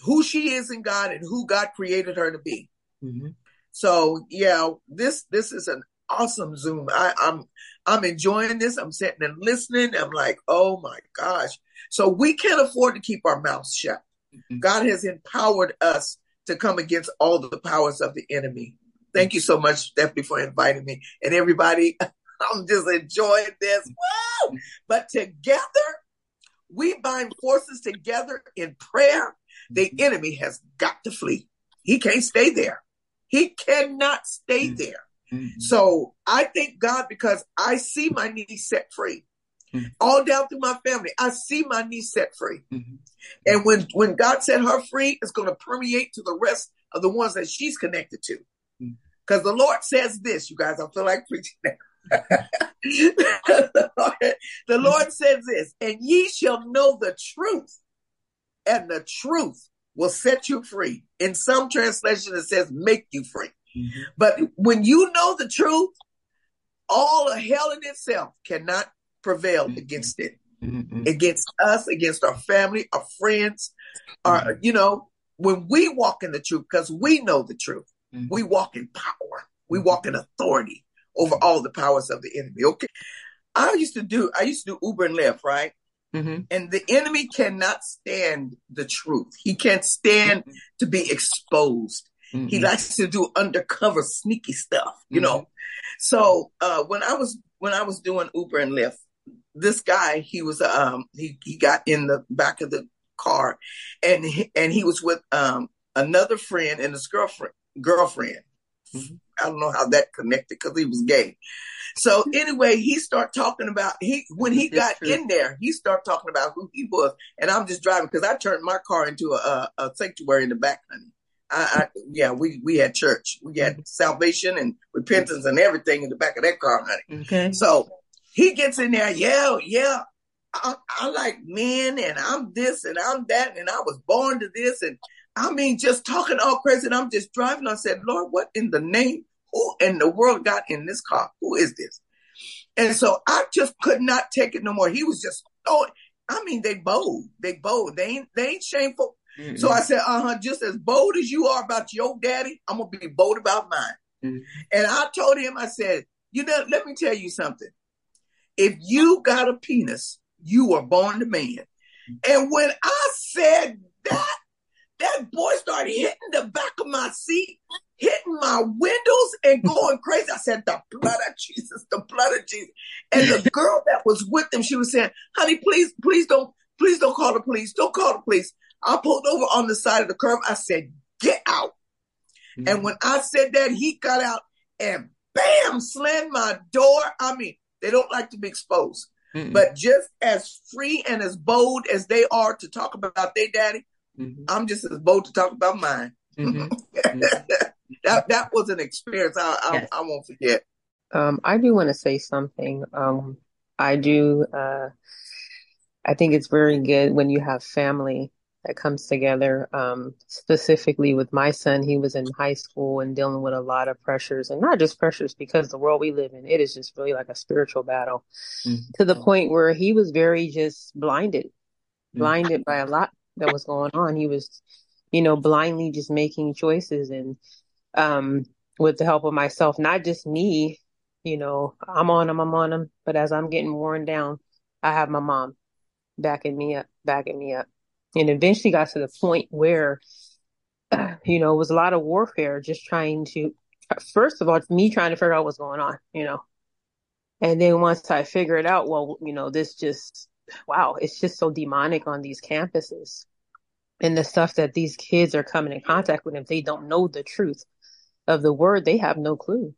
who she is in God and who God created her to be. Mm-hmm. So yeah, this this is an awesome Zoom. I, I'm I'm enjoying this. I'm sitting and listening. I'm like, oh my gosh. So we can't afford to keep our mouths shut. Mm-hmm. God has empowered us to come against all the powers of the enemy. Thank you so much, Stephanie, for inviting me. And everybody, I'm just enjoying this. Woo! But together, we bind forces together in prayer the mm-hmm. enemy has got to flee. He can't stay there. He cannot stay mm-hmm. there. So I thank God because I see my niece set free. Mm-hmm. All down through my family, I see my niece set free. Mm-hmm. And when, when God set her free, it's going to permeate to the rest of the ones that she's connected to. Because mm-hmm. the Lord says this, you guys, I feel like preaching now. the, Lord, the Lord says this, and ye shall know the truth, and the truth will set you free. In some translation, it says make you free. Mm-hmm. But when you know the truth, all of hell in itself cannot prevail mm-hmm. against it, mm-hmm. against us, against our family, our friends, our, mm-hmm. you know, when we walk in the truth, because we know the truth, mm-hmm. we walk in power, we walk in authority over all the powers of the enemy. Okay. I used to do, I used to do Uber and Lyft, right? Mm-hmm. And the enemy cannot stand the truth. He can't stand mm-hmm. to be exposed. Mm-hmm. He likes to do undercover sneaky stuff, you know. So uh, when I was when I was doing Uber and Lyft, this guy he was um he he got in the back of the car, and he, and he was with um another friend and his girlfriend girlfriend. Mm-hmm. I don't know how that connected because he was gay. So anyway, he start talking about he when he got in there, he start talking about who he was, and I'm just driving because I turned my car into a, a, sanctuary in the back, honey. I, I, yeah, we we had church, we had salvation and repentance and everything in the back of that car, honey. Okay. So he gets in there, yeah, yeah. I, I like men and I'm this and I'm that and I was born to this and I mean just talking all crazy. And I'm just driving. I said, Lord, what in the name who in the world got in this car? Who is this? And so I just could not take it no more. He was just oh, I mean, they bold. They bold. They ain't they ain't shameful. Mm-hmm. So I said, uh-huh, just as bold as you are about your daddy, I'm gonna be bold about mine. Mm-hmm. And I told him, I said, you know, let me tell you something. If you got a penis, you were born a man. And when I said that, that boy started hitting the back of my seat hitting my windows and going crazy. I said, the blood of Jesus, the blood of Jesus. And the girl that was with them, she was saying, honey, please, please don't, please don't call the police. Don't call the police. I pulled over on the side of the curb. I said, get out. Mm-hmm. And when I said that, he got out and bam, slammed my door. I mean, they don't like to be exposed. Mm-hmm. But just as free and as bold as they are to talk about their daddy, mm-hmm. I'm just as bold to talk about mine. Mm-hmm. that that was an experience I I, yes. I won't forget. Um, I do want to say something. Um, I do. Uh, I think it's very good when you have family that comes together. Um, specifically with my son, he was in high school and dealing with a lot of pressures, and not just pressures because the world we live in, it is just really like a spiritual battle, mm-hmm. to the point where he was very just blinded, mm-hmm. blinded by a lot that was going on. He was, you know, blindly just making choices and um, with the help of myself, not just me, you know, I'm on him, I'm on him. But as I'm getting worn down, I have my mom backing me up, backing me up. And eventually got to the point where, you know, it was a lot of warfare just trying to, first of all, it's me trying to figure out what's going on, you know. And then once I figured out, well, you know, this just, wow, it's just so demonic on these campuses. And the stuff that these kids are coming in contact with, if they don't know the truth, of the word, they have no clue.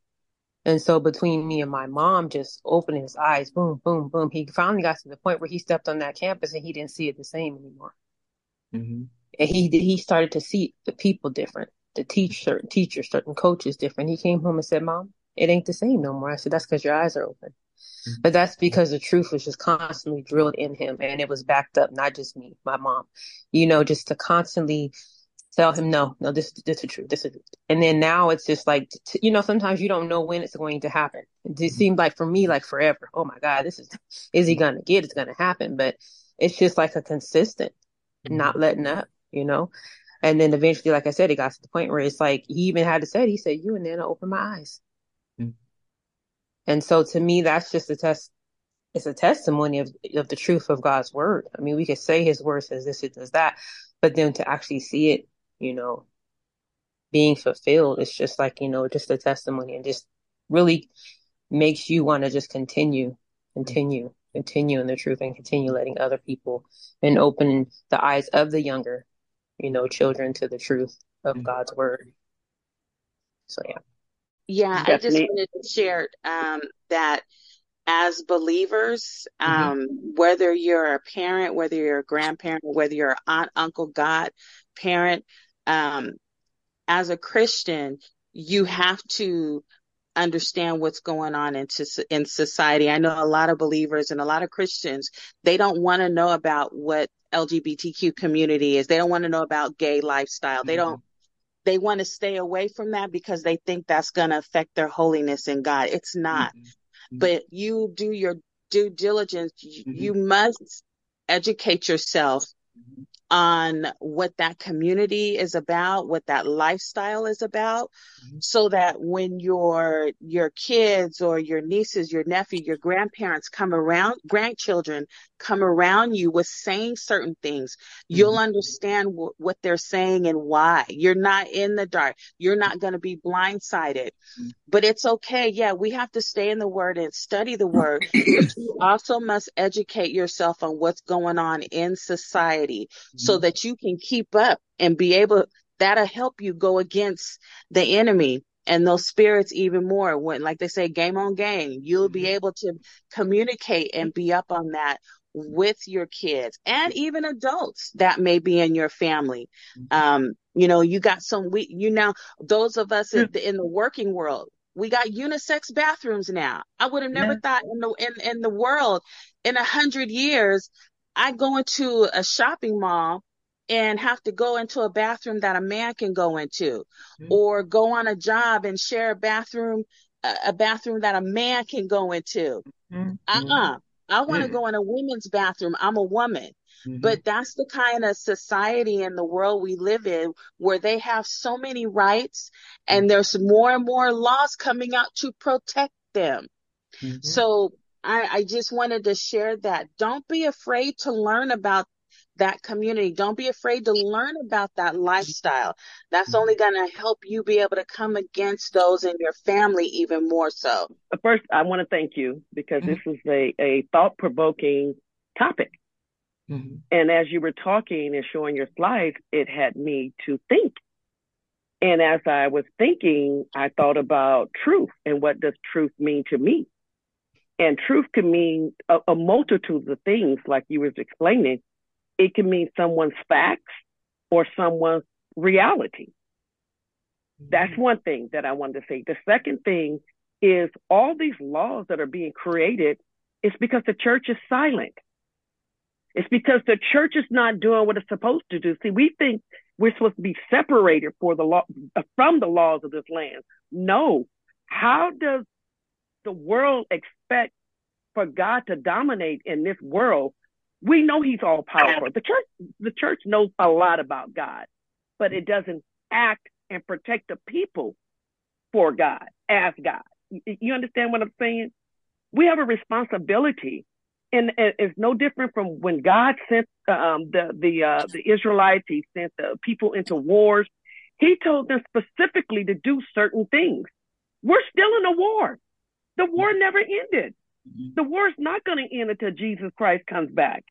And so between me and my mom just opening his eyes, boom, boom, boom, he finally got to the point where he stepped on that campus and he didn't see it the same anymore. Mm-hmm. And he he started to see the people different, the teach certain teachers, certain coaches different. He came home and said, "Mom, it ain't the same no more." I said, "That's because your eyes are open." Mm-hmm. But that's because the truth was just constantly drilled in him, and it was backed up, not just me, my mom, you know, just to constantly tell him no no this this is true this is and then now it's just like you know sometimes you don't know when it's going to happen it mm-hmm. seemed like for me like forever oh my god this is is he gonna get it's gonna happen but it's just like a consistent mm-hmm. not letting up you know and then eventually like i said it got to the point where it's like he even had to say he said you and Nana open my eyes mm-hmm. and so to me that's just a test it's a testimony of of the truth of god's word i mean we could say his word says this it does that but then to actually see it you know, being fulfilled. It's just like, you know, just a testimony and just really makes you want to just continue, continue, continue in the truth and continue letting other people and open the eyes of the younger, you know, children to the truth of mm-hmm. God's word. So yeah. Yeah, Definitely. I just wanted to share um, that as believers, mm-hmm. um, mm-hmm. whether you're a parent, whether you're a grandparent, whether you're an aunt, uncle, God parent, um, as a Christian, you have to understand what's going on in, in society. I know a lot of believers and a lot of Christians, they don't want to know about what LGBTQ community is. They don't want to know about gay lifestyle. Mm-hmm. They don't, they want to stay away from that because they think that's going to affect their holiness in God. It's not. Mm-hmm. But you do your due diligence. Mm-hmm. You must educate yourself mm-hmm on what that community is about, what that lifestyle is about, mm-hmm. so that when your your kids or your nieces, your nephew, your grandparents come around, grandchildren come around you with saying certain things, mm-hmm. you'll understand w- what they're saying and why. You're not in the dark. You're not going to be blindsided. Mm-hmm. But it's okay. Yeah, we have to stay in the word and study the word. but you also must educate yourself on what's going on in society mm-hmm. so that you can keep up and be able that'll help you go against the enemy and those spirits even more when like they say game on game you'll be mm-hmm. able to communicate and be up on that with your kids and even adults that may be in your family. Mm-hmm. Um, you know, you got some, we, you know, those of us in, the, in the working world, we got unisex bathrooms now. I would have never yeah. thought in the, in, in the world in a hundred years, I go into a shopping mall and have to go into a bathroom that a man can go into mm-hmm. or go on a job and share a bathroom, a bathroom that a man can go into. Mm-hmm. Uh-uh. I want to mm-hmm. go in a women's bathroom. I'm a woman. Mm-hmm. But that's the kind of society and the world we live in where they have so many rights and mm-hmm. there's more and more laws coming out to protect them. Mm-hmm. So I, I just wanted to share that. Don't be afraid to learn about that community. Don't be afraid to learn about that lifestyle. That's only going to help you be able to come against those in your family even more so. First, I want to thank you because mm-hmm. this is a, a thought provoking topic. Mm-hmm. And as you were talking and showing your slides, it had me to think. And as I was thinking, I thought about truth and what does truth mean to me? And truth can mean a, a multitude of things, like you was explaining. It can mean someone's facts or someone's reality. That's mm-hmm. one thing that I wanted to say. The second thing is all these laws that are being created is because the church is silent. It's because the church is not doing what it's supposed to do. See, we think we're supposed to be separated for the law from the laws of this land. No. How does the world expect for God to dominate in this world? We know he's all powerful. The church the church knows a lot about God, but it doesn't act and protect the people for God as God. You understand what I'm saying? We have a responsibility and it's no different from when God sent um, the the uh, the Israelites. He sent the people into wars. He told them specifically to do certain things. We're still in a war. The war never ended. Mm-hmm. The war is not going to end until Jesus Christ comes back.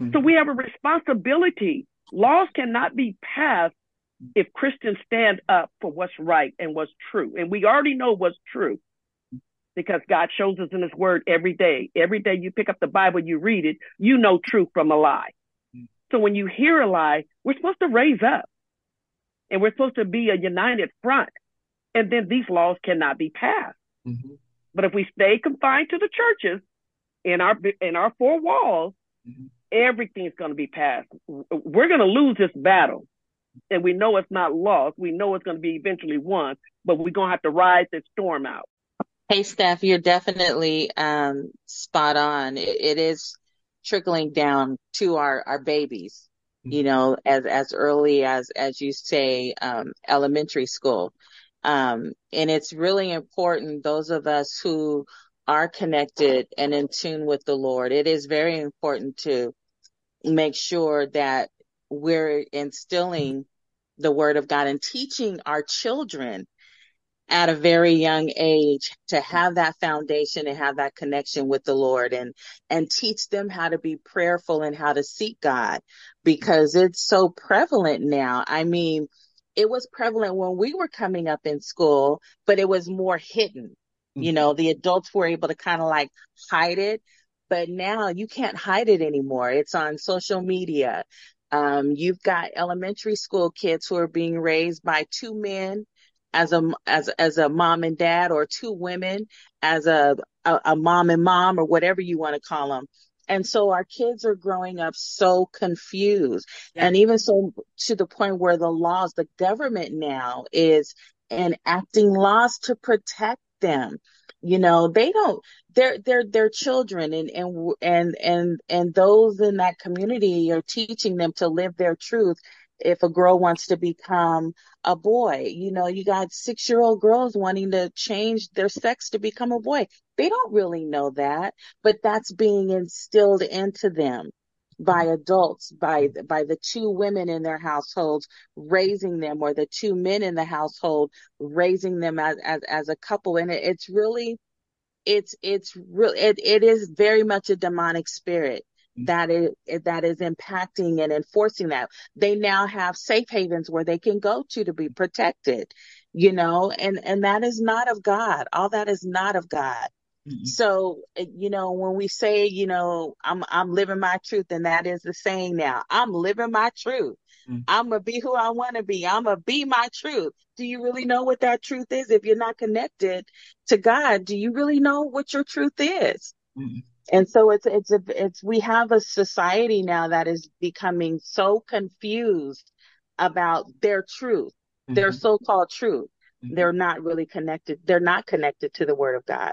Mm-hmm. So we have a responsibility. Laws cannot be passed if Christians stand up for what's right and what's true. And we already know what's true because God shows us in His Word every day. Every day you pick up the Bible, you read it, you know truth from a lie. Mm-hmm. So when you hear a lie, we're supposed to raise up and we're supposed to be a united front. And then these laws cannot be passed. Mm-hmm. But if we stay confined to the churches in our in our four walls, mm-hmm. everything's going to be passed. We're going to lose this battle. And we know it's not lost. We know it's going to be eventually won, but we're going to have to ride this storm out. Hey, Steph, you're definitely um, spot on. It, it is trickling down to our, our babies, mm-hmm. you know, as, as early as, as you say, um, elementary school. Um, and it's really important, those of us who are connected and in tune with the Lord, it is very important to make sure that we're instilling the word of God and teaching our children at a very young age to have that foundation and have that connection with the Lord and and teach them how to be prayerful and how to seek God because it's so prevalent now. I mean, it was prevalent when we were coming up in school, but it was more hidden. Mm-hmm. You know, the adults were able to kind of like hide it, but now you can't hide it anymore. It's on social media. Um, you've got elementary school kids who are being raised by two men as a as as a mom and dad or two women as a a, a mom and mom or whatever you want to call them and so our kids are growing up so confused yeah. and even so to the point where the laws the government now is enacting laws to protect them you know they don't they're they're they're children and and and and and those in that community are teaching them to live their truth if a girl wants to become a boy. You know, you got six year old girls wanting to change their sex to become a boy. They don't really know that, but that's being instilled into them by adults, by, by the two women in their households raising them or the two men in the household raising them as, as, as a couple. And it, it's really, it's, it's real, it, it is very much a demonic spirit that is that is impacting and enforcing that. They now have safe havens where they can go to to be protected you know and and that is not of god. All that is not of god. Mm-hmm. so eh, you know when we say you know i'm i'm living my truth and that is the saying now i'm living my truth. Mm-hmm. i'm gonna be who i want to be. I'm gonna be my truth. Do you really know what that truth is if you're not connected to god? Do you really know what your truth is? Mm-hmm and so it's it's a, it's we have a society now that is becoming so confused about their truth mm-hmm. their so-called truth mm-hmm. they're not really connected they're not connected to the word of god